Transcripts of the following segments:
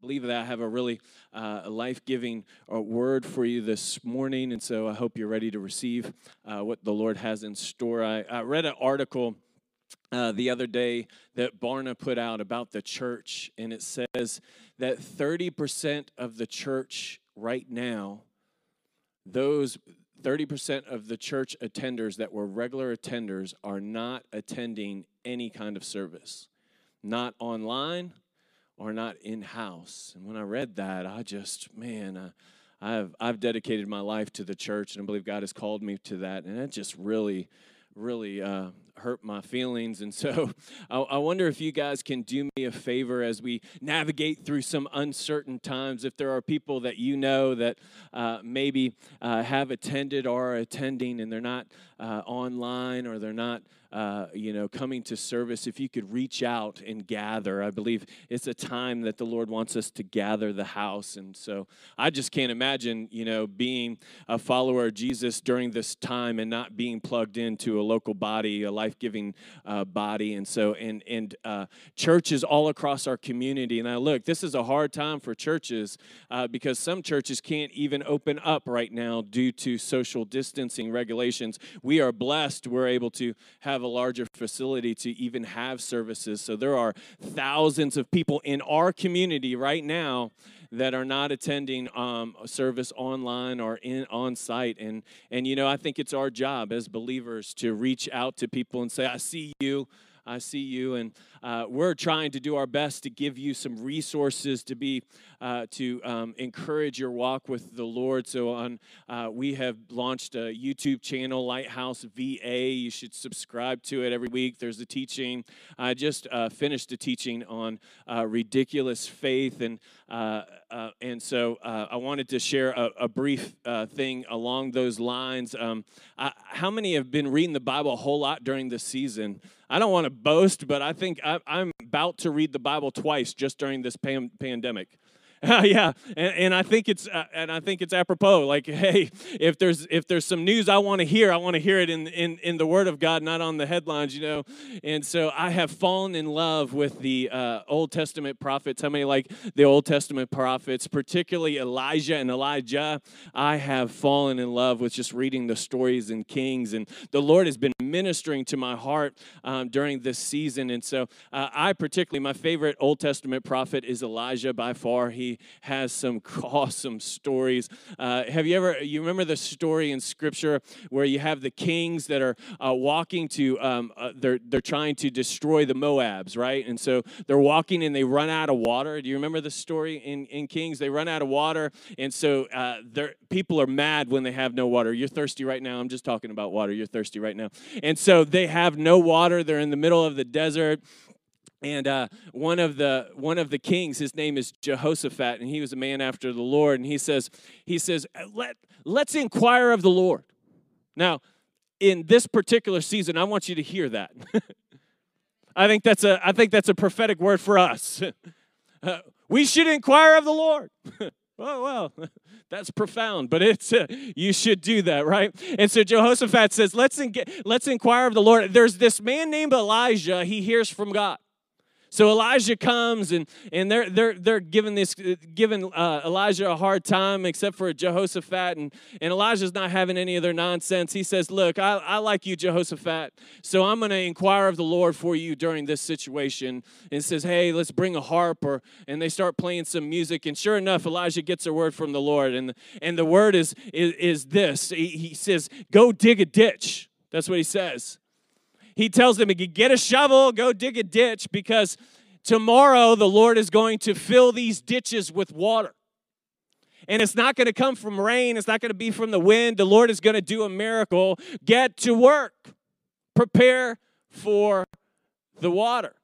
believe that I have a really uh, life giving uh, word for you this morning. And so I hope you're ready to receive uh, what the Lord has in store. I, I read an article uh, the other day that Barna put out about the church, and it says that 30% of the church right now, those 30% of the church attenders that were regular attenders are not attending any kind of service, not online or not in house. And when I read that, I just, man, uh, I've, I've dedicated my life to the church, and I believe God has called me to that. And it just really, really uh, hurt my feelings. And so I, I, wonder if you guys can do me a favor as we navigate through some uncertain times. If there are people that you know that uh, maybe uh, have attended or are attending and they're not uh, online or they're not uh, you know, coming to service, if you could reach out and gather. I believe it's a time that the Lord wants us to gather the house. And so I just can't imagine, you know, being a follower of Jesus during this time and not being plugged into a local body, a life giving uh, body. And so, and, and uh, churches all across our community. And I look, this is a hard time for churches uh, because some churches can't even open up right now due to social distancing regulations. We are blessed, we're able to have a larger facility to even have services. So there are thousands of people in our community right now that are not attending um, service online or in on site. And and you know i think it's our job as believers to reach out to people and say i see you. I see you, and uh, we're trying to do our best to give you some resources to be uh, to um, encourage your walk with the Lord. So, on uh, we have launched a YouTube channel, Lighthouse VA. You should subscribe to it every week. There's a teaching. I just uh, finished a teaching on uh, ridiculous faith, and uh, and so I wanted to share a, a brief thing along those lines. Um, I, how many have been reading the Bible a whole lot during this season? I don't want to boast, but I think I, am about to read the Bible twice just during this pan- pandemic. yeah, and, and, I think it's uh, and I think it's apropos. Like, hey, if there's if there's some news I want to hear, I want to hear it in, in in the Word of God, not on the headlines, you know. And so I have fallen in love with the uh, Old Testament prophets. How many like the Old Testament prophets, particularly Elijah and Elisha? I have fallen in love with just reading the stories in Kings, and the Lord has been ministering to my heart um, during this season. And so uh, I particularly my favorite Old Testament prophet is Elisha by far. He has some awesome stories. Uh, have you ever, you remember the story in Scripture where you have the kings that are uh, walking to, um, uh, they're, they're trying to destroy the Moabs, right? And so they're walking and they run out of water. Do you remember the story in, in Kings? They run out of water. And so uh, people are mad when they have no water. You're thirsty right now. I'm just talking about water. You're thirsty right now. And so they have no water. They're in the middle of the desert and uh, one of the one of the kings his name is jehoshaphat and he was a man after the lord and he says he says Let, let's inquire of the lord now in this particular season i want you to hear that i think that's a i think that's a prophetic word for us uh, we should inquire of the lord Oh well, that's profound, but it's uh, you should do that, right? And so Jehoshaphat says, "Let's in, let's inquire of the Lord." There's this man named Elisha. He hears from God. So Elisha comes and, and they're, they're, they're giving, this, giving uh, Elisha a hard time, except for Jehoshaphat. And, and Elisha's not having any of their nonsense. He says, Look, I, I like you, Jehoshaphat. So I'm going to inquire of the Lord for you during this situation. And says, Hey, let's bring a harp. Or, and they start playing some music. And sure enough, Elisha gets a word from the Lord. And, and the word is, is, is this he, he says, Go dig a ditch. That's what he says he tells them, get a shovel, go dig a ditch, because tomorrow the Lord is going to fill these ditches with water. And it's not going to come from rain, it's not going to be from the wind. The Lord is going to do a miracle. Get to work, prepare for the water.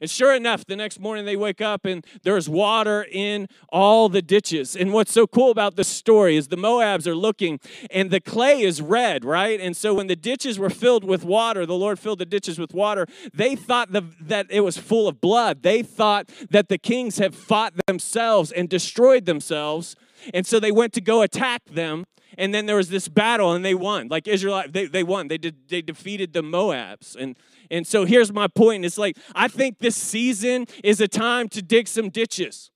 And sure enough, the next morning they wake up and there's water in all the ditches. And what's so cool about this story is the Moabs are looking and the clay is red, right? And so when the ditches were filled with water, the Lord filled the ditches with water, they thought the, that it was full of blood. They thought that the kings had fought themselves and destroyed themselves. And so they went to go attack them. And then there was this battle and they won. Like Israelite, they, they won. They, did, they defeated the Moabs. And and so here's my point it's like, I think this season is a time to dig some ditches.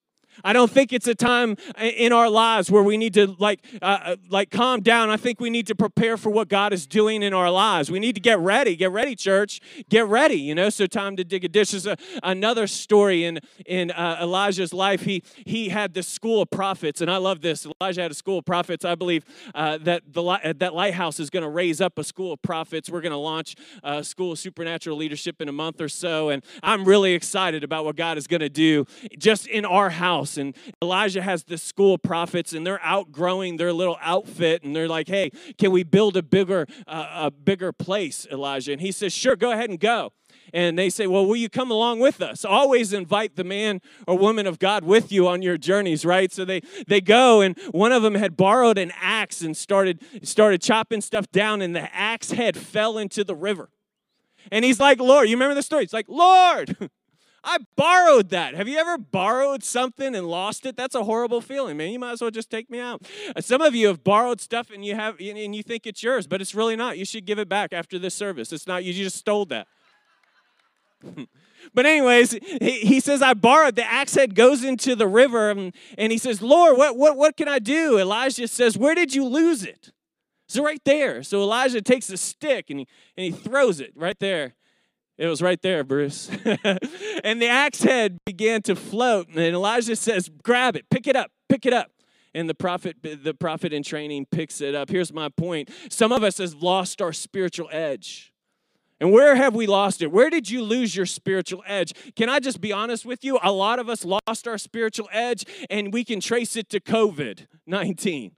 I don't think it's a time in our lives where we need to like uh, uh, like calm down. I think we need to prepare for what God is doing in our lives. We need to get ready. Get ready, church. Get ready. You know. So time to dig a dish. is a, another story in in uh, Elisha's life. He he had the school of prophets, and I love this. Elisha had a school of prophets. I believe uh, that the that lighthouse is going to raise up a school of prophets. We're going to launch a school of supernatural leadership in a month or so, and I'm really excited about what God is going to do just in our house. And Elisha has this school of prophets, and they're outgrowing their little outfit, and they're like, "Hey, can we build a bigger, uh, a bigger place, Elisha?" And he says, "Sure, go ahead and go." and they say, Well, will you come along with us? Always invite the man or woman of God with you on your journeys, right? So they, they go, and one of them had borrowed an axe and started, started chopping stuff down, and the axe head fell into the river. And he's like, Lord, you remember the story? It's like, Lord, I borrowed that. Have you ever borrowed something and lost it? That's a horrible feeling, man. You might as well just take me out. Uh, some of you have borrowed stuff and you have and you think it's yours, but it's really not. You should give it back after this service. It's not you just stole that. but anyways, he, he, says, I borrowed. The axe head goes into the river and, and he says, Lord, what, what, what can I do? Elisha says, Where did you lose it? It's right there. So Elisha takes a stick and he, and he throws it right there. It was right there, Bruce. and the axe head began to float. And Elisha says, Grab it, pick it up, pick it up. And the prophet, the prophet in training picks it up. Here's my point. Some of us has lost our spiritual edge. And where have we lost it? Where did you lose your spiritual edge? Can I just be honest with you? A lot of us lost our spiritual edge, and we can trace it to COVID 19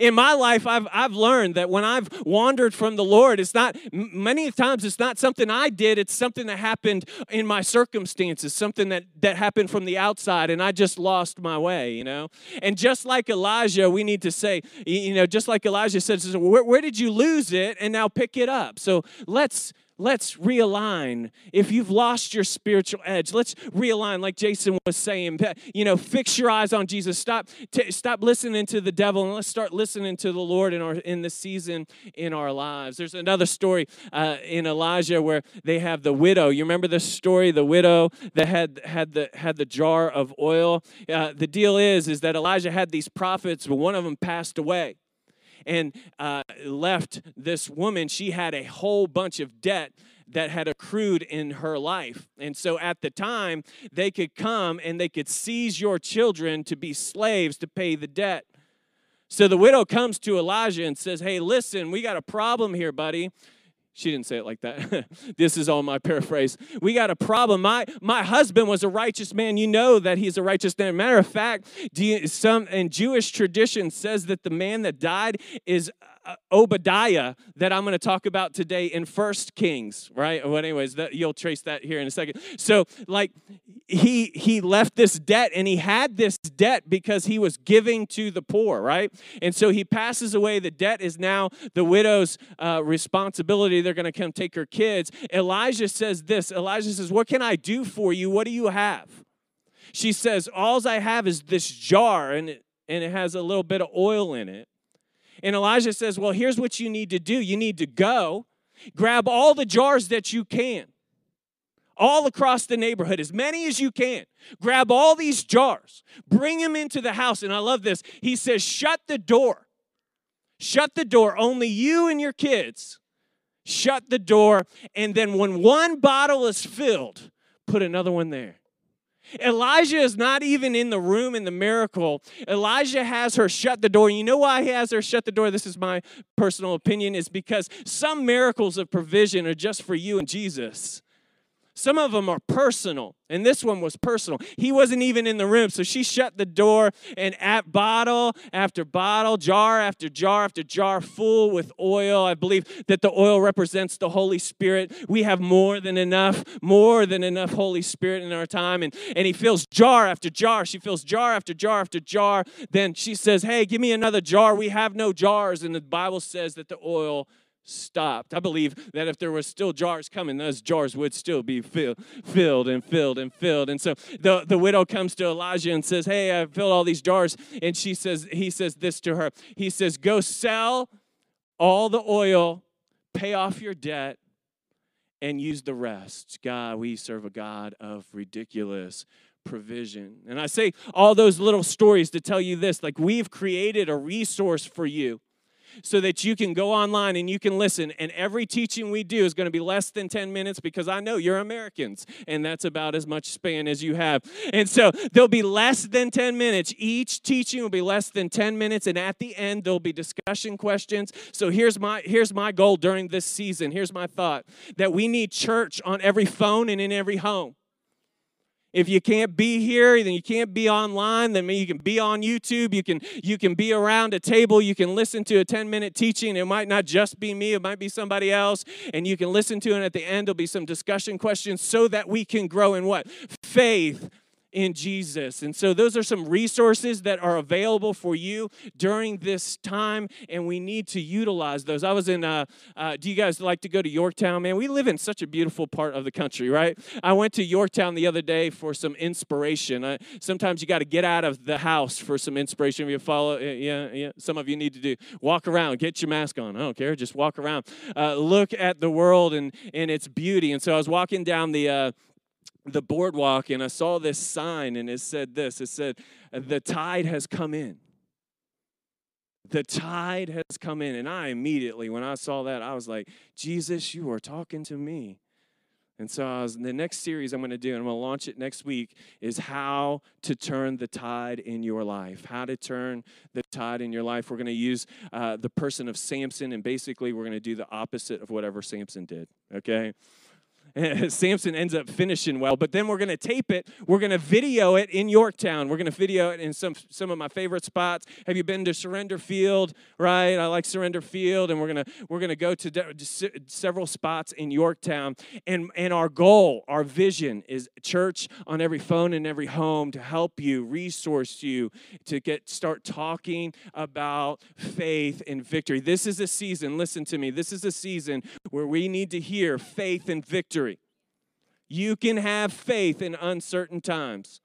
in my life I've, I've learned that when i've wandered from the lord it's not many times it's not something i did it's something that happened in my circumstances something that that happened from the outside and i just lost my way you know? And just like elisha we need to say you know just like elisha says where, where did you lose it? And now pick it up. So let's let's realign. If you've lost your spiritual edge, let's realign, like Jason was saying. You know, fix your eyes on Jesus. Stop, t- stop listening to the devil, and let's start listening to the Lord in our in this season in our lives. There's another story uh, in Elisha where they have the widow. You remember the story, the widow that had had the had the jar of oil. Uh, the deal is, is that Elisha had these prophets, but one of them passed away and uh, left this woman. She had a whole bunch of debt that had accrued in her life. And so at the time, they could come and they could seize your children to be slaves to pay the debt. So the widow comes to Elisha and says, Hey, listen, we got a problem here, buddy. She didn't say it like that. this is all my paraphrase. We got a problem. My my husband was a righteous man. You know that he's a righteous man. Matter of fact, you, some in Jewish tradition says that the man that died is Obadiah that I'm going to talk about today in First Kings, right? Well, anyways, that, you'll trace that here in a second. So, like, he he left this debt, and he had this debt because he was giving to the poor, right? And so he passes away. The debt is now the widow's uh, responsibility. They're going to come take her kids. Elisha says this. Elisha says, "What can I do for you? What do you have?" She says, "All I have is this jar, and it, and it has a little bit of oil in it." And Elisha says, Well, here's what you need to do you need to go, grab all the jars that you can, all across the neighborhood, as many as you can. Grab all these jars, bring them into the house. And I love this. He says, Shut the door. Shut the door. Only you and your kids. Shut the door. And then when one bottle is filled, put another one there. Elisha is not even in the room in the miracle. Elisha has her shut the door. You know why he has her shut the door? This is my personal opinion, is because some miracles of provision are just for you and Jesus. Some of them are personal, and this one was personal. He wasn't even in the room, so she shut the door, and at bottle after bottle, jar after jar after jar, full with oil. I believe that the oil represents the Holy Spirit. We have more than enough, more than enough Holy Spirit in our time. And, and he fills jar after jar. She fills jar after jar after jar. Then she says, Hey, give me another jar. We have no jars. And the Bible says that the oil stopped. I believe that if there were still jars coming, those jars would still be fill, filled and filled and filled. And so the, the widow comes to Elisha and says, Hey, I've filled all these jars. And she says, he says this to her. He says, Go sell all the oil, pay off your debt, and use the rest. God, we serve a God of ridiculous provision. And I say all those little stories to tell you this like, we've created a resource for you so that you can go online and you can listen. And every teaching we do is going to be less than 10 minutes because I know you're Americans and that's about as much span as you have. And so there'll be less than 10 minutes. Each teaching will be less than 10 minutes and at the end there'll be discussion questions. So here's my here's my goal during this season. Here's my thought that we need church on every phone and in every home. If you can't be here, then you can't be online. Then you can be on YouTube. You can you can be around a table. You can listen to a 10-minute teaching. It might not just be me, it might be somebody else. And you can listen to it. And at the end, there'll be some discussion questions so that we can grow in what? Faith in Jesus. And so, those are some resources that are available for you during this time, and we need to utilize those. I was in, uh, uh, do you guys like to go to Yorktown? Man, we live in such a beautiful part of the country, right? I went to Yorktown the other day for some inspiration. Uh, sometimes you got to get out of the house for some inspiration. If you follow, yeah, yeah, some of you need to do walk around, get your mask on. I don't care, just walk around, uh, look at the world and, and its beauty. And so, I was walking down the, uh, the boardwalk and I saw this sign and it said this it said, The tide has come in. The tide has come in. And I immediately, when I saw that, I was like, Jesus, you are talking to me. And so was, the next series I'm going to do, and I'm going to launch it next week, is how to turn the tide in your life. How to turn the tide in your life. We're going to use uh, the person of Samson, and basically we're going to do the opposite of whatever Samson did. Okay? Samson ends up finishing well, but then we're going to tape it. We're going to video it in Yorktown. We're going to video it in some some of my favorite spots. Have you been to Surrender Field? Right, I like Surrender Field, and we're gonna we're gonna go to de- several spots in Yorktown. And and our goal, our vision is church on every phone and every home to help you, resource you to get start talking about faith and victory. This is a season. Listen to me. This is a season where we need to hear faith and victory you can have faith in uncertain times.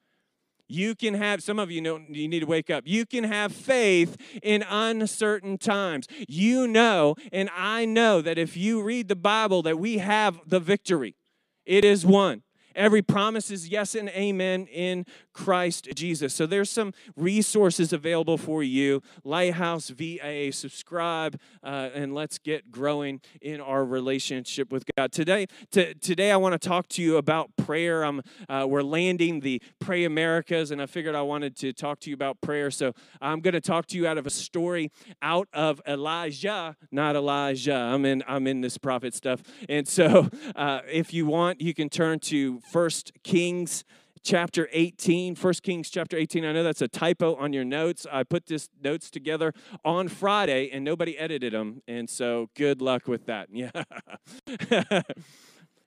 You can have, some of you know, you need to wake up. You can have faith in uncertain times. You know, and I know that if you read the Bible, that we have the victory. It is won. Every promise is yes and amen in Christ Jesus. So there's some resources available for you. Lighthouse VA, subscribe, uh, and let's get growing in our relationship with God. Today, t- today I want to talk to you about prayer. I'm, uh, we're landing the Pray Americas, and I figured I wanted to talk to you about prayer. So I'm going to talk to you out of a story out of Elijah, not Elisha. I'm in, I'm in this prophet stuff. And so uh, if you want, you can turn to First Kings chapter 18 1 kings chapter 18 i know that's a typo on your notes. I put this notes together on friday and nobody edited them and so good luck with that. Yeah.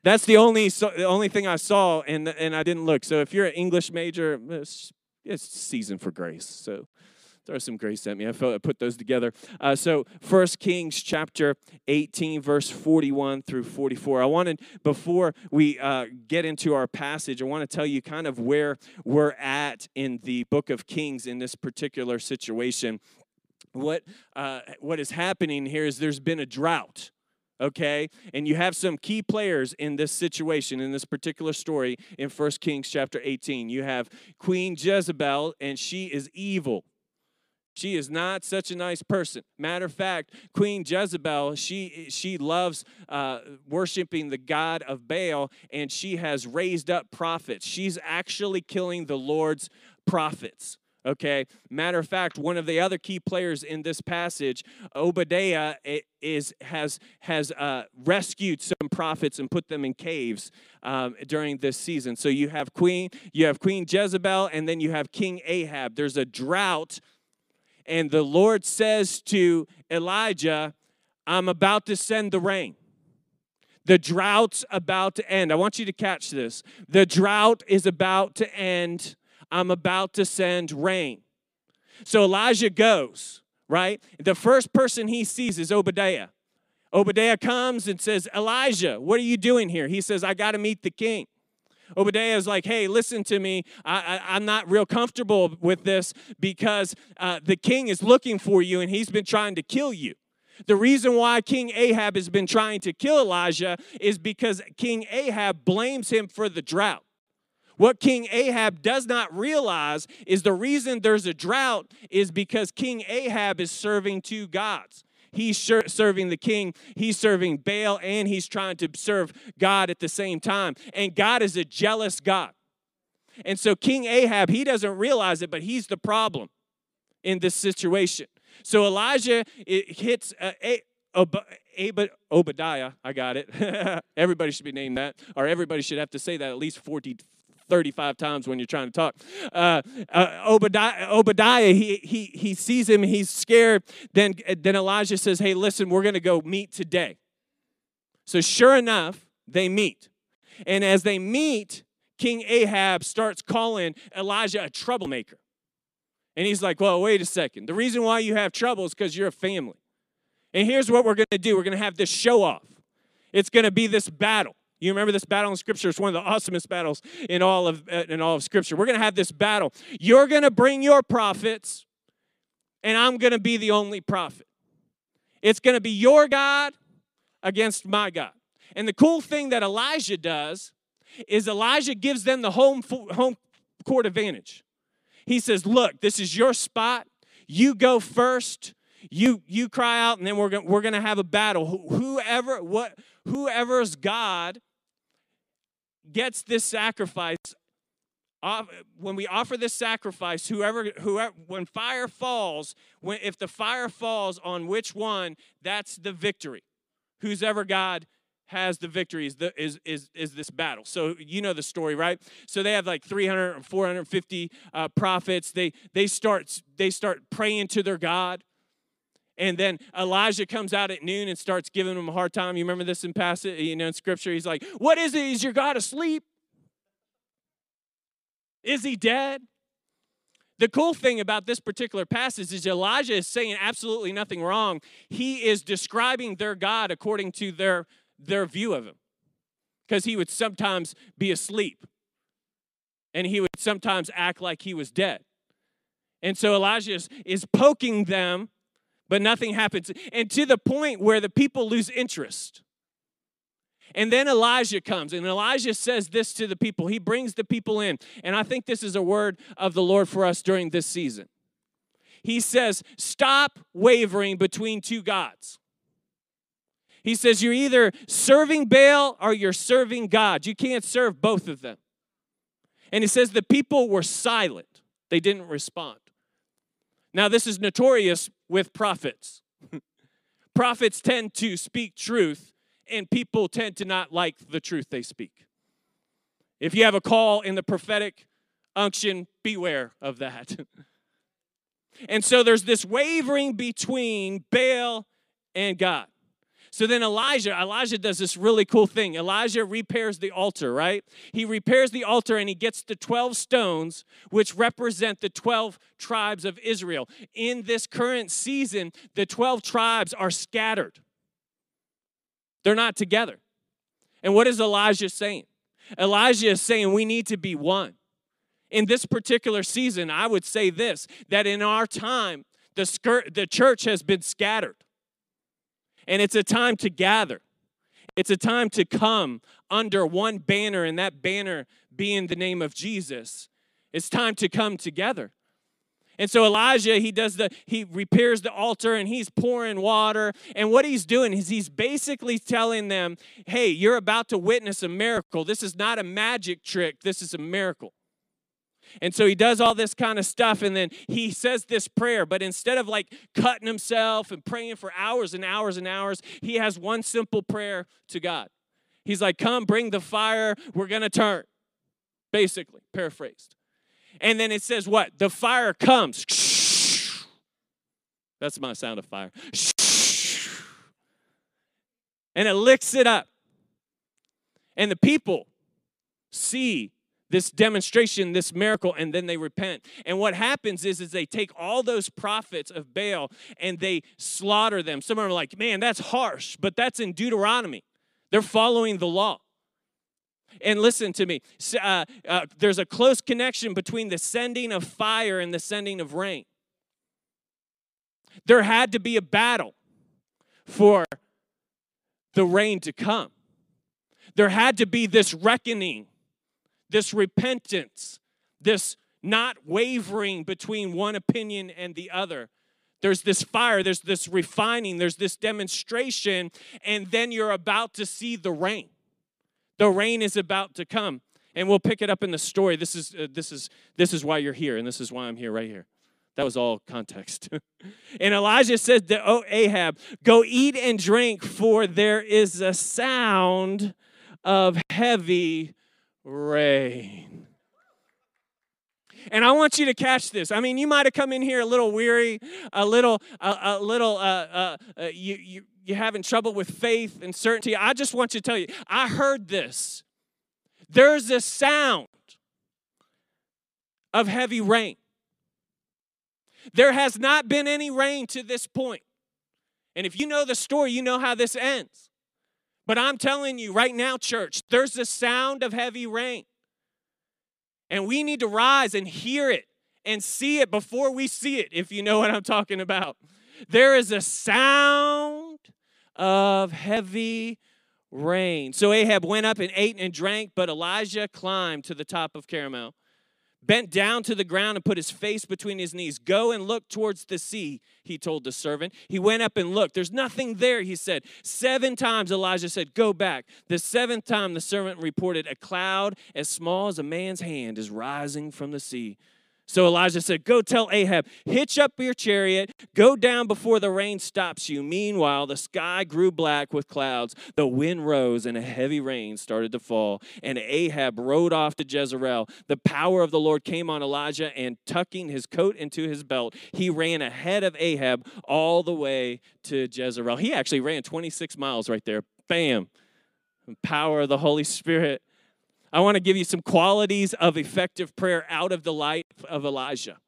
That's the only the only thing i saw and and i didn't look. So if you're an english major it's, it's season for grace. So throw some grace at me. I felt I put those together. Uh, so, First Kings chapter 18, verse 41 through 44. I wanted, before we uh, get into our passage, I want to tell you kind of where we're at in the book of Kings in this particular situation. What, uh, what is happening here is there's been a drought okay and you have some key players in this situation in this particular story in First kings chapter 18 you have queen jezebel and she is evil she is not such a nice person. Matter of fact, Queen Jezebel, she she loves uh, worshiping the god of Baal, and she has raised up prophets. She's actually killing the Lord's prophets. Okay. Matter of fact, one of the other key players in this passage, Obadiah, is has has uh, rescued some prophets and put them in caves um, during this season. So you have Queen, you have Queen Jezebel, and then you have King Ahab. There's a drought and the Lord says to Elijah, I'm about to send the rain. The drought's about to end. I want you to catch this. The drought is about to end. I'm about to send rain. So Elijah goes, right? The first person he sees is Obadiah. Obadiah comes and says, Elijah, what are you doing here? He says, I got to meet the king. Obadiah is like, hey, listen to me. I, am not real comfortable with this because uh, the king is looking for you and he's been trying to kill you. The reason why King Ahab has been trying to kill Elijah is because King Ahab blames him for the drought. What King Ahab does not realize is the reason there's a drought is because King Ahab is serving two gods. He's serving the king, he's serving Baal, and he's trying to serve God at the same time. And God is a jealous God. And so King Ahab, he doesn't realize it, but he's the problem in this situation. So Elijah hits uh, Ob- Obadiah. I got it. everybody should be named that, or everybody should have to say that at least 40, 35 times when you're trying to talk. Uh, uh, Obadiah, Obadiah he, he, he sees him, he's scared. Then, then Elijah says, Hey, listen, we're going to go meet today. So, sure enough, they meet. And as they meet, King Ahab starts calling Elijah a troublemaker. And he's like, Well, wait a second. The reason why you have trouble is because you're a family. And here's what we're going to do we're going to have this show off. It's going to be this battle. You remember this battle in Scripture? It's one of the awesomest battles in all of uh, in all of Scripture. We're going to have this battle. You're going to bring your prophets, and I'm going to be the only prophet. It's going to be your God against my God. And the cool thing that Elijah does is Elijah gives them the home home court advantage. He says, "Look, this is your spot. You go first. You you cry out, and then we're gonna, we're going to have a battle. Whoever what whoever's God gets this sacrifice when we offer this sacrifice whoever whoever when fire falls when if the fire falls on which one that's the victory. Who's ever god has the victory is, the, is, is, is this battle. So you know the story right? So they have like 300 450 uh, prophets. They they start they start praying to their god and then Elijah comes out at noon and starts giving them a hard time. You remember this in passage, you know, in scripture? He's like, What is it? Is your God asleep? Is he dead? The cool thing about this particular passage is Elijah is saying absolutely nothing wrong. He is describing their God according to their, their view of him. Because he would sometimes be asleep. And he would sometimes act like he was dead. And so Elijah is, is poking them but nothing happens. And to the point where the people lose interest. And then Elijah comes, and Elijah says this to the people. He brings the people in. And I think this is a word of the Lord for us during this season. He says, Stop wavering between two gods. He says, You're either serving Baal or you're serving God. You can't serve both of them. And he says, The people were silent, they didn't respond. Now, this is notorious with prophets. prophets tend to speak truth, and people tend to not like the truth they speak. If you have a call in the prophetic unction, beware of that. and so there's this wavering between Baal and God. So then Elijah, Elijah does this really cool thing. Elijah repairs the altar, right? He repairs the altar and he gets the 12 stones, which represent the 12 tribes of Israel. In this current season, the 12 tribes are scattered, they're not together. And what is Elijah saying? Elijah is saying we need to be one. In this particular season, I would say this that in our time, the, skirt, the church has been scattered. And it's a time to gather. It's a time to come under one banner, and that banner being the name of Jesus. It's time to come together. And so Elijah, he does the, he repairs the altar and he's pouring water. And what he's doing is he's basically telling them, hey, you're about to witness a miracle. This is not a magic trick, this is a miracle. And so he does all this kind of stuff, and then he says this prayer. But instead of like cutting himself and praying for hours and hours and hours, he has one simple prayer to God. He's like, Come, bring the fire, we're gonna turn. Basically, paraphrased. And then it says, What? The fire comes. That's my sound of fire. And it licks it up. And the people see this demonstration, this miracle, and then they repent. And what happens is, is they take all those prophets of Baal and they slaughter them. Some of them are like, man, that's harsh, but that's in Deuteronomy. They're following the law. And listen to me, uh, uh, there's a close connection between the sending of fire and the sending of rain. There had to be a battle for the rain to come. There had to be this reckoning this repentance, this not wavering between one opinion and the other. There's this fire, there's this refining, there's this demonstration, and then you're about to see the rain. The rain is about to come. And we'll pick it up in the story. This is uh, this is this is why you're here and this is why I'm here right here. That was all context. and Elijah said to oh, Ahab, Go eat and drink, for there is a sound of heavy rain. And I want you to catch this. I mean, you might have come in here a little weary, a little, a, a little, uh, uh, uh, you, you, you're having trouble with faith and certainty. I just want you to tell you, I heard this. There's a sound of heavy rain. There has not been any rain to this point. And if you know the story, you know how this ends. But I'm telling you right now, church, there's a sound of heavy rain. And we need to rise and hear it and see it before we see it, if you know what I'm talking about. There is a sound of heavy rain. So Ahab went up and ate and drank, but Elijah climbed to the top of Carmel bent down to the ground and put his face between his knees. Go and look towards the sea, he told the servant. He went up and looked. There's nothing there, he said. Seven times Elijah said, Go back. The seventh time the servant reported, A cloud as small as a man's hand is rising from the sea. So Elijah said, Go tell Ahab, hitch up your chariot, go down before the rain stops you. Meanwhile, the sky grew black with clouds, the wind rose, and a heavy rain started to fall. And Ahab rode off to Jezreel. The power of the Lord came on Elijah, and tucking his coat into his belt, he ran ahead of Ahab all the way to Jezreel. He actually ran 26 miles right there. Bam. power of the Holy Spirit. I want to give you some qualities of effective prayer out of the life of Elijah.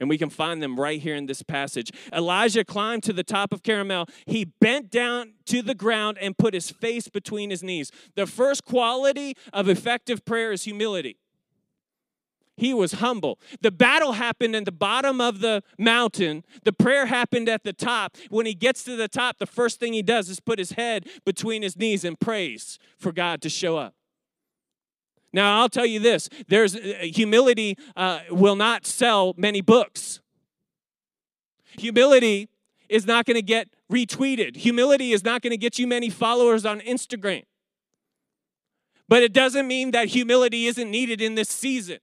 And we can find them right here in this passage. Elijah climbed to the top of Carmel. He bent down to the ground and put his face between his knees. The first quality of effective prayer is humility. He was humble. The battle happened in the bottom of the mountain. The prayer happened at the top. When he gets to the top, the first thing he does is put his head between his knees and prays for God to show up. Now, I'll tell you this there's uh, humility uh, will not sell many books. Humility is not going to get retweeted. Humility is not going to get you many followers on Instagram. But it doesn't mean that humility isn't needed in this season.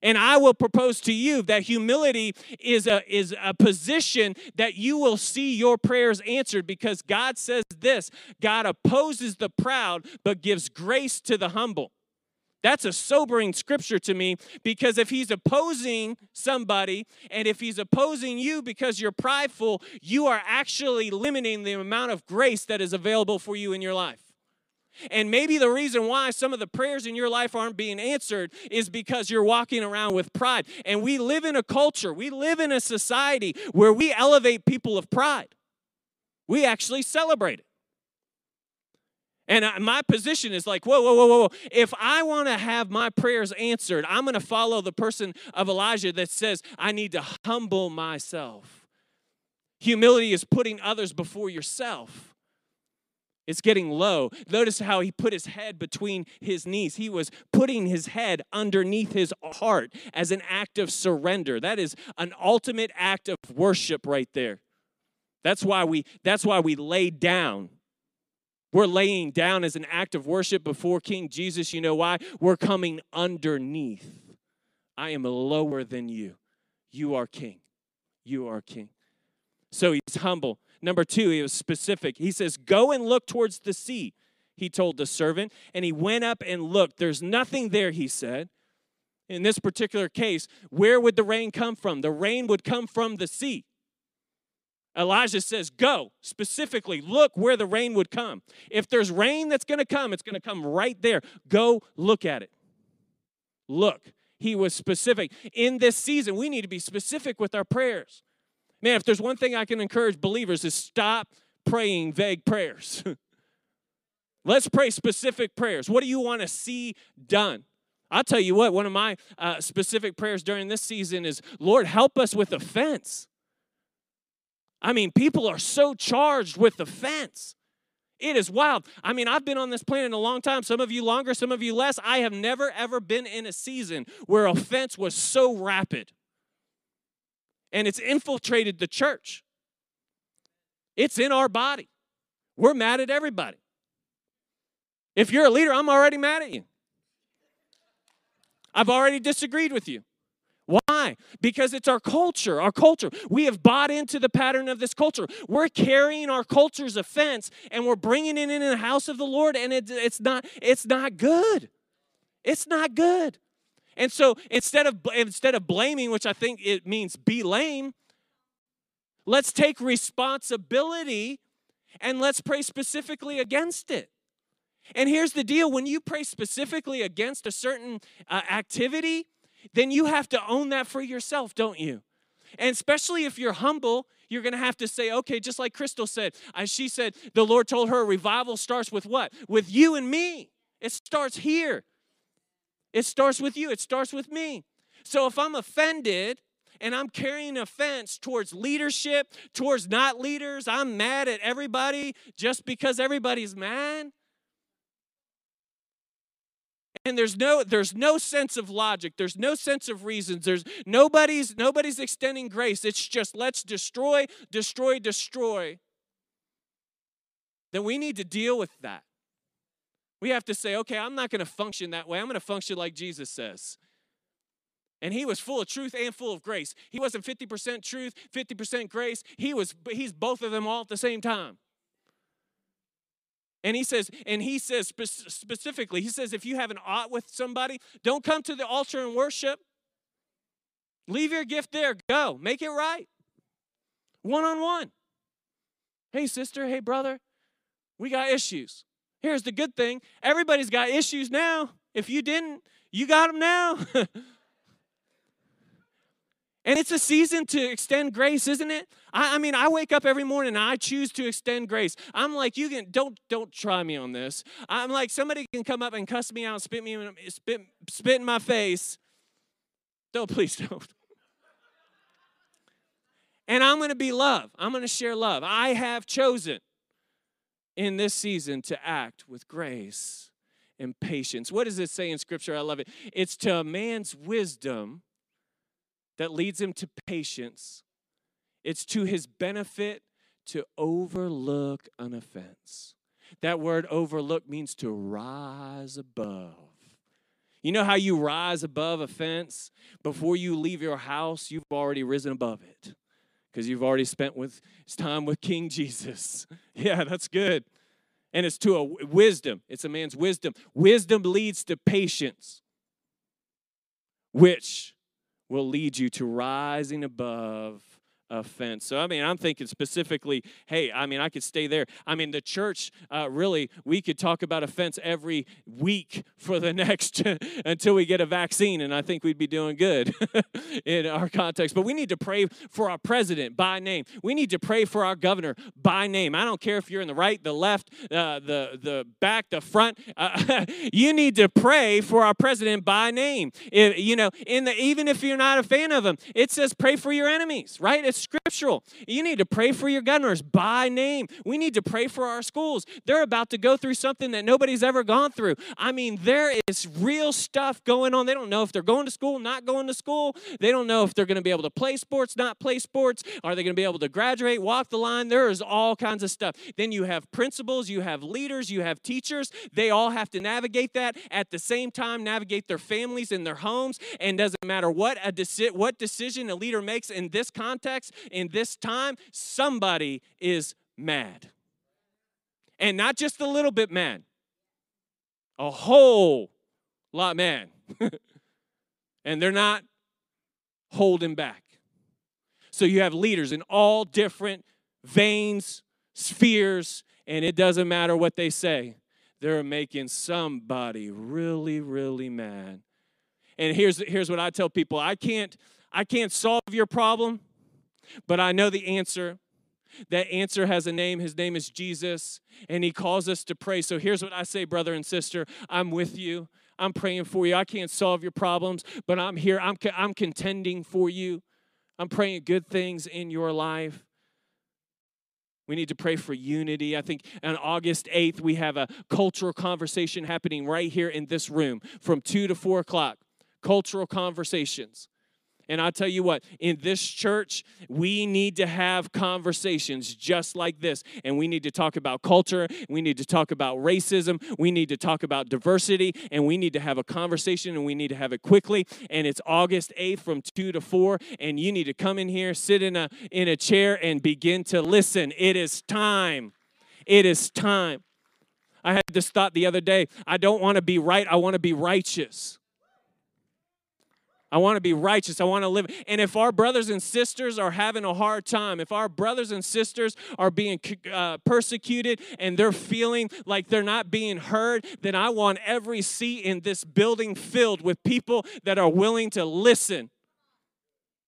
And I will propose to you that humility is a, is a position that you will see your prayers answered because God says this God opposes the proud, but gives grace to the humble. That's a sobering scripture to me because if he's opposing somebody and if he's opposing you because you're prideful, you are actually limiting the amount of grace that is available for you in your life. And maybe the reason why some of the prayers in your life aren't being answered is because you're walking around with pride. And we live in a culture, we live in a society where we elevate people of pride. We actually celebrate it. And my position is like, whoa, whoa, whoa, whoa. If I want to have my prayers answered, I'm going to follow the person of Elijah that says, I need to humble myself. Humility is putting others before yourself. It's getting low. Notice how he put his head between his knees. He was putting his head underneath his heart as an act of surrender. That is an ultimate act of worship right there. That's why we that's why we lay down we're laying down as an act of worship before King Jesus. You know why? We're coming underneath. I am lower than you. You are king. You are king. So he's humble. Number two, he was specific. He says, Go and look towards the sea, he told the servant. And he went up and looked. There's nothing there, he said. In this particular case, where would the rain come from? The rain would come from the sea. Elijah says, Go, specifically, look where the rain would come. If there's rain that's going to come, it's going to come right there. Go look at it. Look. He was specific. In this season, we need to be specific with our prayers. Man, if there's one thing I can encourage believers is stop praying vague prayers. Let's pray specific prayers. What do you want to see done? I'll tell you what, one of my uh, specific prayers during this season is Lord, help us with offense. I mean, people are so charged with offense. It is wild. I mean, I've been on this planet a long time. Some of you longer, some of you less. I have never, ever been in a season where offense was so rapid. And it's infiltrated the church, it's in our body. We're mad at everybody. If you're a leader, I'm already mad at you. I've already disagreed with you. Why? Because it's our culture, our culture. We have bought into the pattern of this culture. We're carrying our culture's offense and we're bringing it in the house of the Lord, and it, it's not it's not good. It's not good. And so instead of instead of blaming, which I think it means be lame, let's take responsibility and let's pray specifically against it. And here's the deal when you pray specifically against a certain uh, activity, then you have to own that for yourself, don't you? And especially if you're humble, you're going to have to say, okay, just like Crystal said, as she said, the Lord told her revival starts with what? With you and me. It starts here. It starts with you, it starts with me. So if I'm offended, and I'm carrying offense towards leadership, towards not leaders. I'm mad at everybody just because everybody's mad and there's no there's no sense of logic. There's no sense of reasons. There's nobody's nobody's extending grace. It's just let's destroy destroy destroy. Then we need to deal with that. We have to say okay i'm not going to function that way. I'm going to function like jesus says. And he was full of truth and full of grace. He wasn't 50% truth 50% grace. He was he's both of them all at the same time and he says, and he says specifically, he says, if you have an ought with somebody, don't come to the altar and worship. Leave your gift there. Go. Make it right. One on one. Hey, sister. Hey, brother. We got issues. Here's the good thing everybody's got issues now. If you didn't, you got them now. And it's a season to extend grace, isn't it? I, I, mean, I wake up every morning and I choose to extend grace. I'm like, you can don't don't try me on this. I'm like, somebody can come up and cuss me out, spit me spit spit in my face. Don't please don't. And I'm going to be love. I'm going to share love. I have chosen in this season to act with grace and patience. What does it say in Scripture? I love it. It's to a man's wisdom that leads him to patience. It's to his benefit to overlook an offense. That word overlook means to rise above. You know how you rise above offense? Before you leave your house, you've already risen above it because you've already spent with time with King Jesus. Yeah, that's good. And it's to a wisdom. It's a man's wisdom. Wisdom leads to patience, which will lead you to rising above offense. So, I mean, I'm thinking specifically, hey, I mean, I could stay there. I mean, the church, uh, really, we could talk about offense every week for the next until we get a vaccine, and I think we'd be doing good in our context. But we need to pray for our president by name. We need to pray for our governor by name. I don't care if you're in the right, the left, uh, the, the back, the front. Uh, you need to pray for our president by name. If, you know, in the, even if you're not a fan of him, it says pray for your enemies, right? Scriptural. You need to pray for your governors by name. We need to pray for our schools. They're about to go through something that nobody's ever gone through. I mean, there is real stuff going on. They don't know if they're going to school, not going to school. They don't know if they're going to be able to play sports, not play sports. Are they going to be able to graduate, walk the line? There is all kinds of stuff. Then you have principals, you have leaders, you have teachers. They all have to navigate that at the same time, navigate their families and their homes. And doesn't matter what a deci- what decision a leader makes in this context, in this time, somebody is mad. And not just a little bit mad, a whole lot mad. and they're not holding back. So you have leaders in all different veins, spheres, and it doesn't matter what they say. They're making somebody really, really mad. And here's, here's what I tell people I can't, I can't solve your problem but I know the answer. That answer has a name. His name is Jesus, and He calls us to pray. So here's what I say, brother and sister I'm with you. I'm praying for you. I can't solve your problems, but I'm here. I'm, I'm contending for you. I'm praying good things in your life. We need to pray for unity. I think on August 8th, we have a cultural conversation happening right here in this room from 2 to 4 o'clock. Cultural conversations. And I tell you what, in this church, we need to have conversations just like this. And we need to talk about culture. We need to talk about racism. We need to talk about diversity. And we need to have a conversation and we need to have it quickly. And it's August 8th from 2 to 4. And you need to come in here, sit in a, in a chair, and begin to listen. It is time. It is time. I had this thought the other day I don't want to be right, I want to be righteous. I want to be righteous. I want to live. And if our brothers and sisters are having a hard time, if our brothers and sisters are being uh, persecuted and they're feeling like they're not being heard, then I want every seat in this building filled with people that are willing to listen.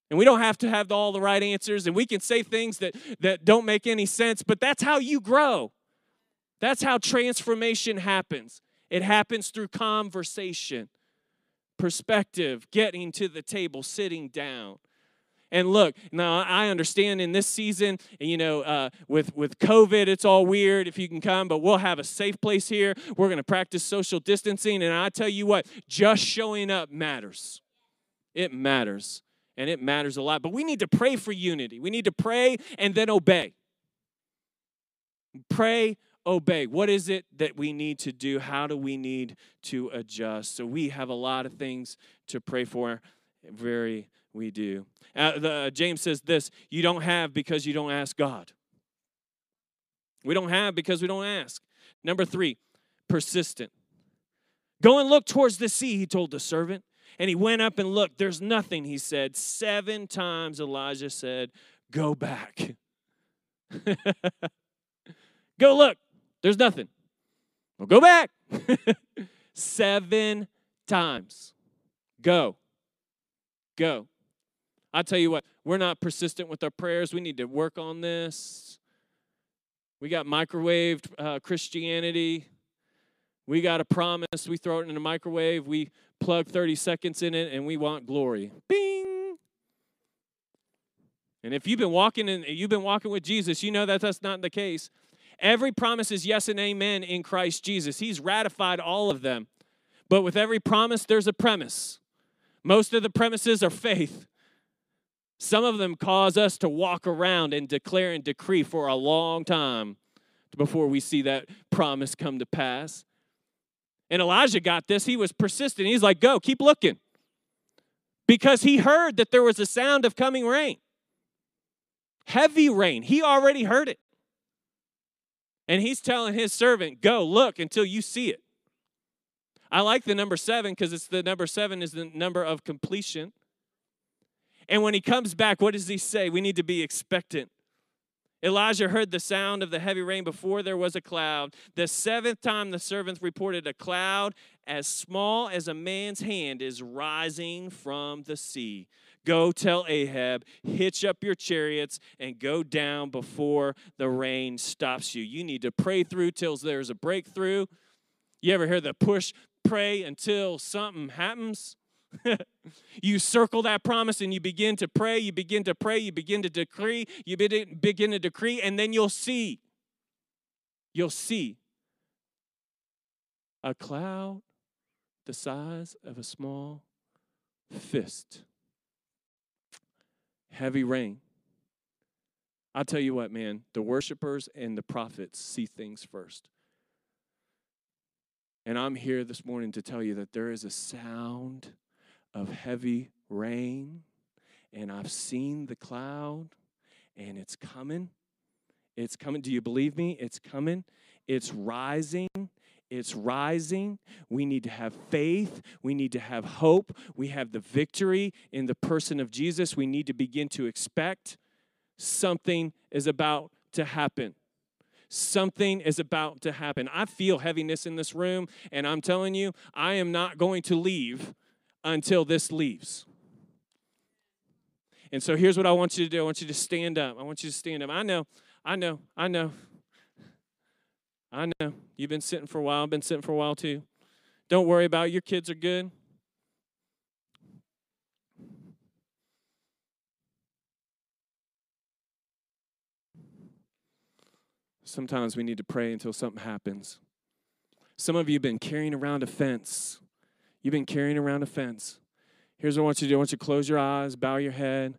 And we don't have to have all the right answers, and we can say things that, that don't make any sense, but that's how you grow. That's how transformation happens. It happens through conversation perspective, getting to the table, sitting down. And look, now I understand in this season, you know, uh, with with COVID, it's all weird if you can come, but we'll have a safe place here. We're going to practice social distancing, and I tell you what, just showing up matters. It matters, and it matters a lot. But we need to pray for unity. We need to pray and then obey. Pray obey. What is it that we need to do? How do we need to adjust? So we have a lot of things to pray for. Very, we do. Uh, the, uh, James says this you don't have because you don't ask God. We don't have because we don't ask. Number three, persistent. Go and look towards the sea, he told the servant. And he went up and looked. There's nothing, he said. Seven times Elijah said, Go back. Go look. There's nothing. Well, go back. Seven times. Go. Go. I tell you what, we're not persistent with our prayers. We need to work on this. We got microwaved uh, Christianity. We got a promise. We throw it in the microwave. We plug 30 seconds in it, and we want glory. Bing. And if you've been walking and you've been walking with Jesus, you know that that's not the case. Every promise is yes and amen in Christ Jesus. He's ratified all of them. But with every promise, there's a premise. Most of the premises are faith. Some of them cause us to walk around and declare and decree for a long time before we see that promise come to pass. And Elijah got this. He was persistent. He's like, Go, keep looking. Because he heard that there was a sound of coming rain. Heavy rain. He already heard it. And he's telling his servant, Go look until you see it. I like the number seven because it's the number seven is the number of completion. And when he comes back, what does he say? We need to be expectant. Elijah heard the sound of the heavy rain before there was a cloud. The seventh time the servant reported a cloud as small as a man's hand is rising from the sea. Go tell Ahab, hitch up your chariots and go down before the rain stops you. You need to pray through till there's a breakthrough. You ever hear the push, pray until something happens? you circle that promise and you begin to pray, you begin to pray, you begin to decree, you begin to decree, and then you'll see. You'll see a cloud the size of a small fist heavy rain. I'll tell you what, man, the worshipers and the prophets see things first. And I'm here this morning to tell you that there is a sound of heavy rain, and I've seen the cloud, and it's coming. It's coming. Do you believe me? It's coming. It's rising. It's rising. We need to have faith. We need to have hope. We have the victory in the person of Jesus. We need to begin to expect something is about to happen. Something is about to happen. I feel heaviness in this room, and I'm telling you, I am not going to leave until this leaves. And so here's what I want you to do I want you to stand up. I want you to stand up. I know, I know, I know. I know. You've been sitting for a while. I've been sitting for a while too. Don't worry about it. Your kids are good. Sometimes we need to pray until something happens. Some of you have been carrying around a fence. You've been carrying around a fence. Here's what I want you to do I want you to close your eyes, bow your head.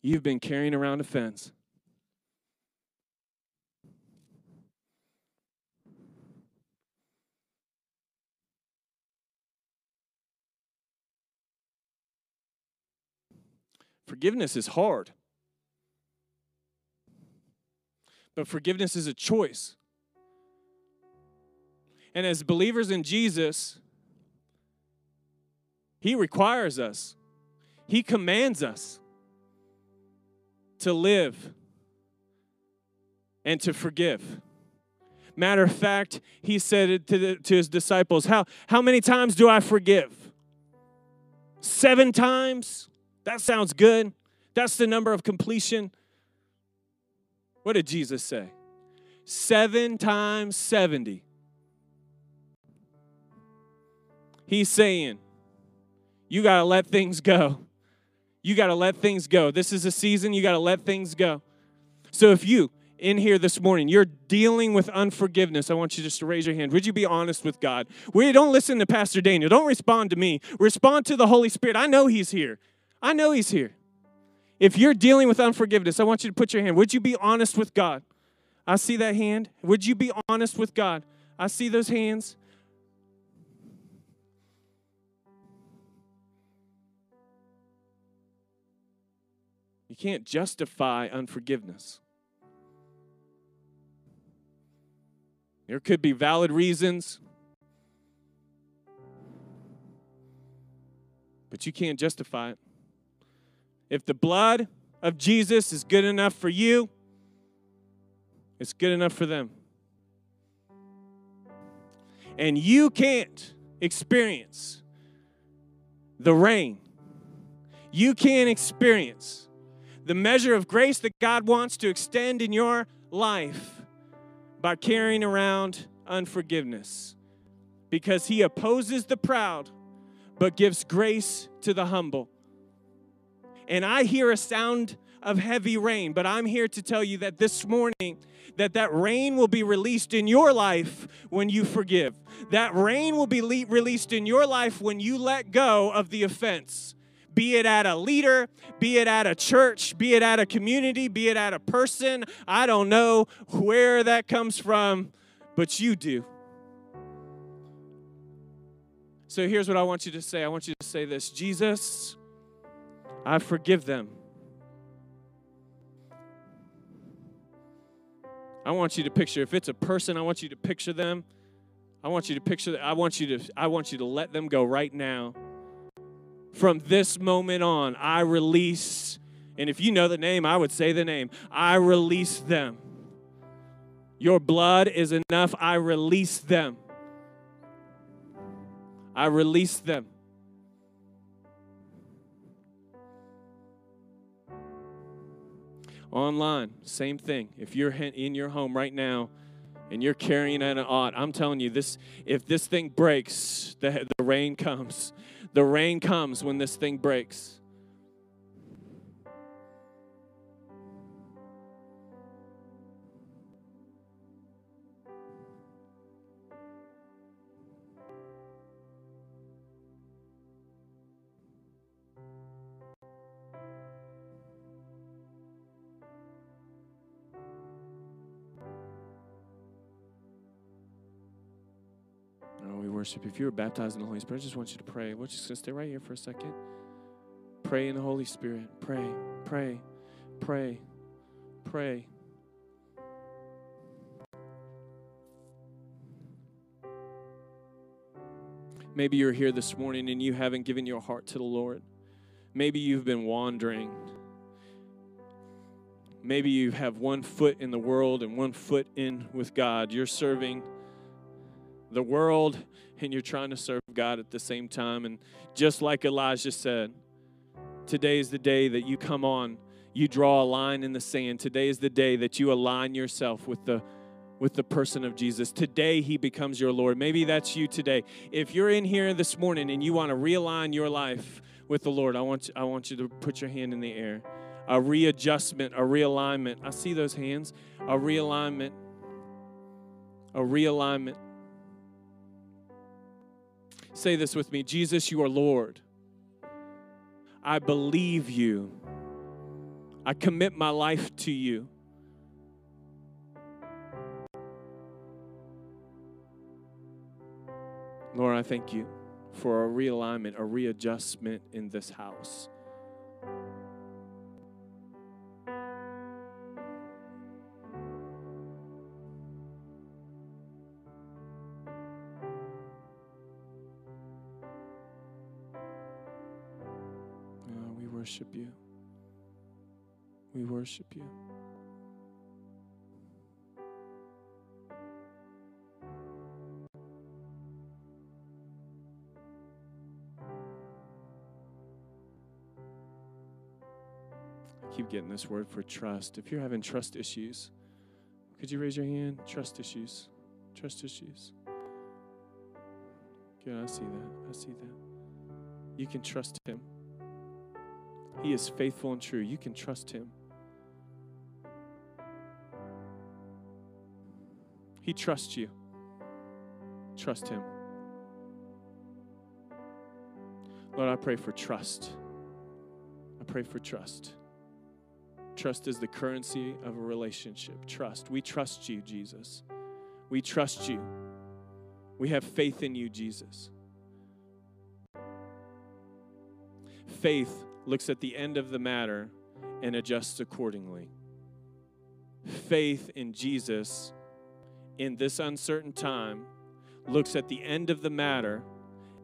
You've been carrying around a fence. Forgiveness is hard. But forgiveness is a choice. And as believers in Jesus, He requires us, He commands us to live and to forgive. Matter of fact, He said to, the, to His disciples, how, how many times do I forgive? Seven times? That sounds good. That's the number of completion. What did Jesus say? Seven times 70. He's saying, you got to let things go. You got to let things go. This is a season, you got to let things go. So if you in here this morning, you're dealing with unforgiveness, I want you just to raise your hand. Would you be honest with God? We don't listen to Pastor Daniel. Don't respond to me. Respond to the Holy Spirit. I know He's here. I know He's here. If you're dealing with unforgiveness, I want you to put your hand. Would you be honest with God? I see that hand. Would you be honest with God? I see those hands. You can't justify unforgiveness. There could be valid reasons, but you can't justify it. If the blood of Jesus is good enough for you, it's good enough for them. And you can't experience the rain. You can't experience the measure of grace that God wants to extend in your life by carrying around unforgiveness. Because He opposes the proud, but gives grace to the humble and I hear a sound of heavy rain, but I'm here to tell you that this morning that that rain will be released in your life when you forgive. That rain will be le- released in your life when you let go of the offense. Be it at a leader, be it at a church, be it at a community, be it at a person. I don't know where that comes from, but you do. So here's what I want you to say I want you to say this Jesus, I forgive them. I want you to picture if it's a person, I want you to picture them. I want you to picture I want you to I want you to let them go right now. From this moment on, I release and if you know the name, I would say the name. I release them. Your blood is enough. I release them. I release them. Online, same thing. If you're in your home right now and you're carrying an ought, I'm telling you, this if this thing breaks, the, the rain comes. The rain comes when this thing breaks. Worship, if you were baptized in the Holy Spirit, I just want you to pray. We're just going to stay right here for a second. Pray in the Holy Spirit. Pray, pray, pray, pray. Maybe you're here this morning and you haven't given your heart to the Lord. Maybe you've been wandering. Maybe you have one foot in the world and one foot in with God. You're serving the world and you're trying to serve God at the same time. And just like Elijah said, today is the day that you come on, you draw a line in the sand. Today is the day that you align yourself with the with the person of Jesus. Today he becomes your Lord. Maybe that's you today. If you're in here this morning and you want to realign your life with the Lord, I want you, I want you to put your hand in the air. A readjustment, a realignment. I see those hands. A realignment a realignment. Say this with me Jesus, you are Lord. I believe you. I commit my life to you. Lord, I thank you for a realignment, a readjustment in this house. Worship you. We worship you. I keep getting this word for trust. If you're having trust issues, could you raise your hand? Trust issues. Trust issues. Good, I see that. I see that. You can trust him. He is faithful and true. You can trust him. He trusts you. Trust him. Lord, I pray for trust. I pray for trust. Trust is the currency of a relationship. Trust. We trust you, Jesus. We trust you. We have faith in you, Jesus. Faith looks at the end of the matter and adjusts accordingly. Faith in Jesus in this uncertain time looks at the end of the matter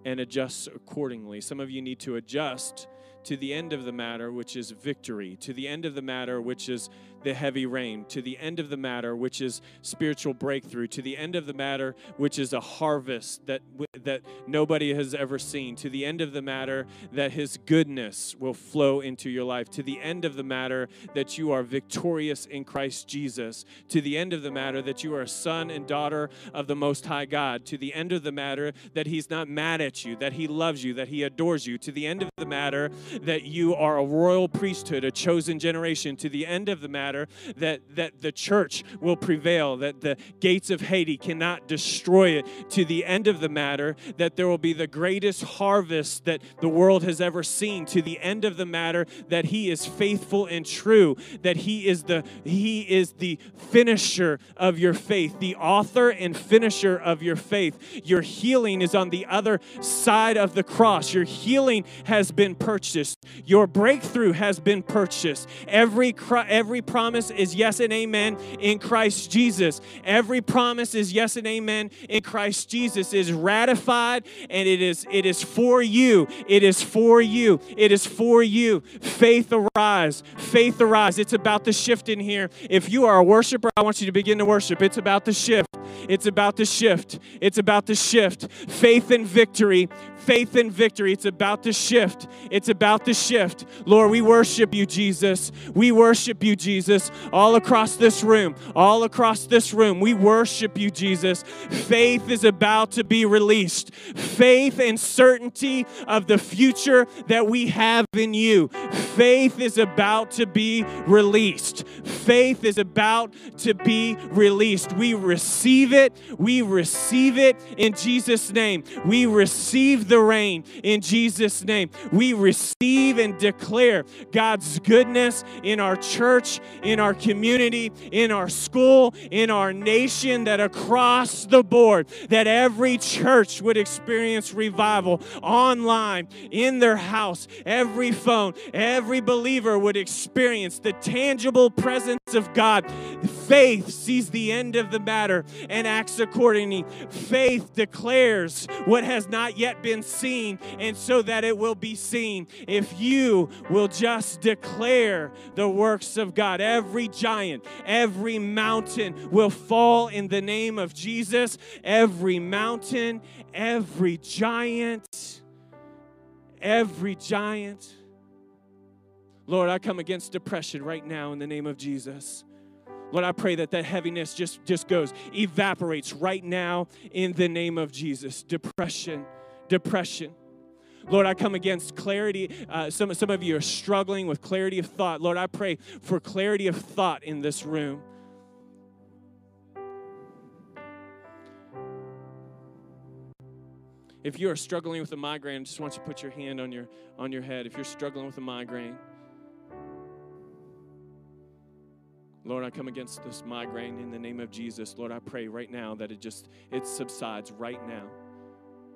and adjusts accordingly. Some of you need to adjust to the end of the matter, which is victory, to the end of the matter, which is the heavy rain, to the end of the matter, which is spiritual breakthrough, to the end of the matter, which is a harvest that, that nobody has ever seen, to the end of the matter, that His goodness will flow into your life, to the end of the matter, that you are victorious in Christ Jesus, to the end of the matter, that you are a son and daughter of the Most High God, to the end of the matter, that He's not mad at you, that He loves you, that He adores you, to the end of the matter, that you are a royal priesthood, a chosen generation, to the end of the matter, that, that the church will prevail, that the gates of Hades cannot destroy it, to the end of the matter, that there will be the greatest harvest that the world has ever seen, to the end of the matter, that He is faithful and true, that He is the He is the finisher of your faith, the author and finisher of your faith. Your healing is on the other side of the cross. Your healing has been purchased. Your breakthrough has been purchased. Every every promise is yes and amen in Christ Jesus. Every promise is yes and amen in Christ Jesus. Is ratified and it is it is for you. It is for you. It is for you. Faith arise. Faith arise. It's about the shift in here. If you are a worshiper, I want you to begin to worship. It's about the shift. It's about the shift. It's about the shift. Faith and victory. Faith and victory. It's about to shift. It's about to shift. Lord, we worship you, Jesus. We worship you, Jesus. All across this room, all across this room, we worship you, Jesus. Faith is about to be released. Faith and certainty of the future that we have in you. Faith is about to be released. Faith is about to be released. We receive it. We receive it in Jesus' name. We receive the rain in Jesus' name. We receive and declare God's goodness in our church, in our community, in our school, in our nation, that across the board, that every church would experience revival online, in their house, every phone, every believer would experience the tangible presence of God. Faith sees the end of the matter and acts accordingly. Faith declares what has not yet been seen, and so that it will be seen. If you will just declare the works of God, every giant, every mountain will fall in the name of Jesus. Every mountain, every giant, every giant. Lord, I come against depression right now in the name of Jesus. Lord, I pray that that heaviness just, just goes, evaporates right now in the name of Jesus. Depression, depression. Lord, I come against clarity. Uh, some, some of you are struggling with clarity of thought. Lord, I pray for clarity of thought in this room. If you are struggling with a migraine, I just want you to put your hand on your, on your head. If you're struggling with a migraine, Lord, I come against this migraine in the name of Jesus. Lord, I pray right now that it just it subsides right now.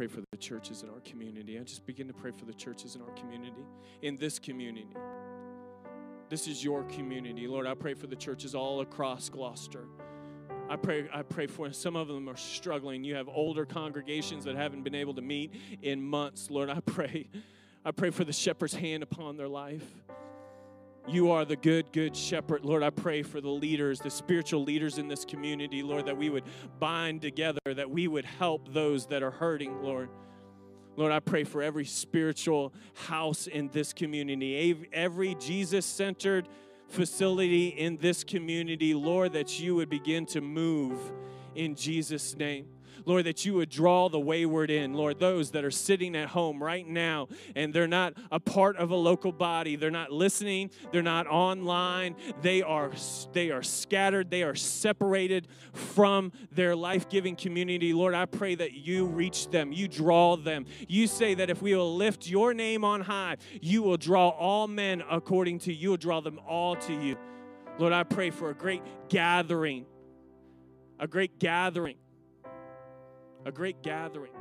Pray for the churches in our community. I just begin to pray for the churches in our community, in this community. This is your community. Lord, I pray for the churches all across Gloucester. I pray, I pray for some of them are struggling. You have older congregations that haven't been able to meet in months. Lord, I pray. I pray for the shepherd's hand upon their life. You are the good, good shepherd. Lord, I pray for the leaders, the spiritual leaders in this community, Lord, that we would bind together, that we would help those that are hurting, Lord. Lord, I pray for every spiritual house in this community, every Jesus centered facility in this community, Lord, that you would begin to move in Jesus' name. Lord, that you would draw the wayward in. Lord, those that are sitting at home right now and they're not a part of a local body, they're not listening, they're not online, they are they are scattered, they are separated from their life-giving community. Lord, I pray that you reach them, you draw them. You say that if we will lift your name on high, you will draw all men according to you will draw them all to you. Lord, I pray for a great gathering, a great gathering a great gathering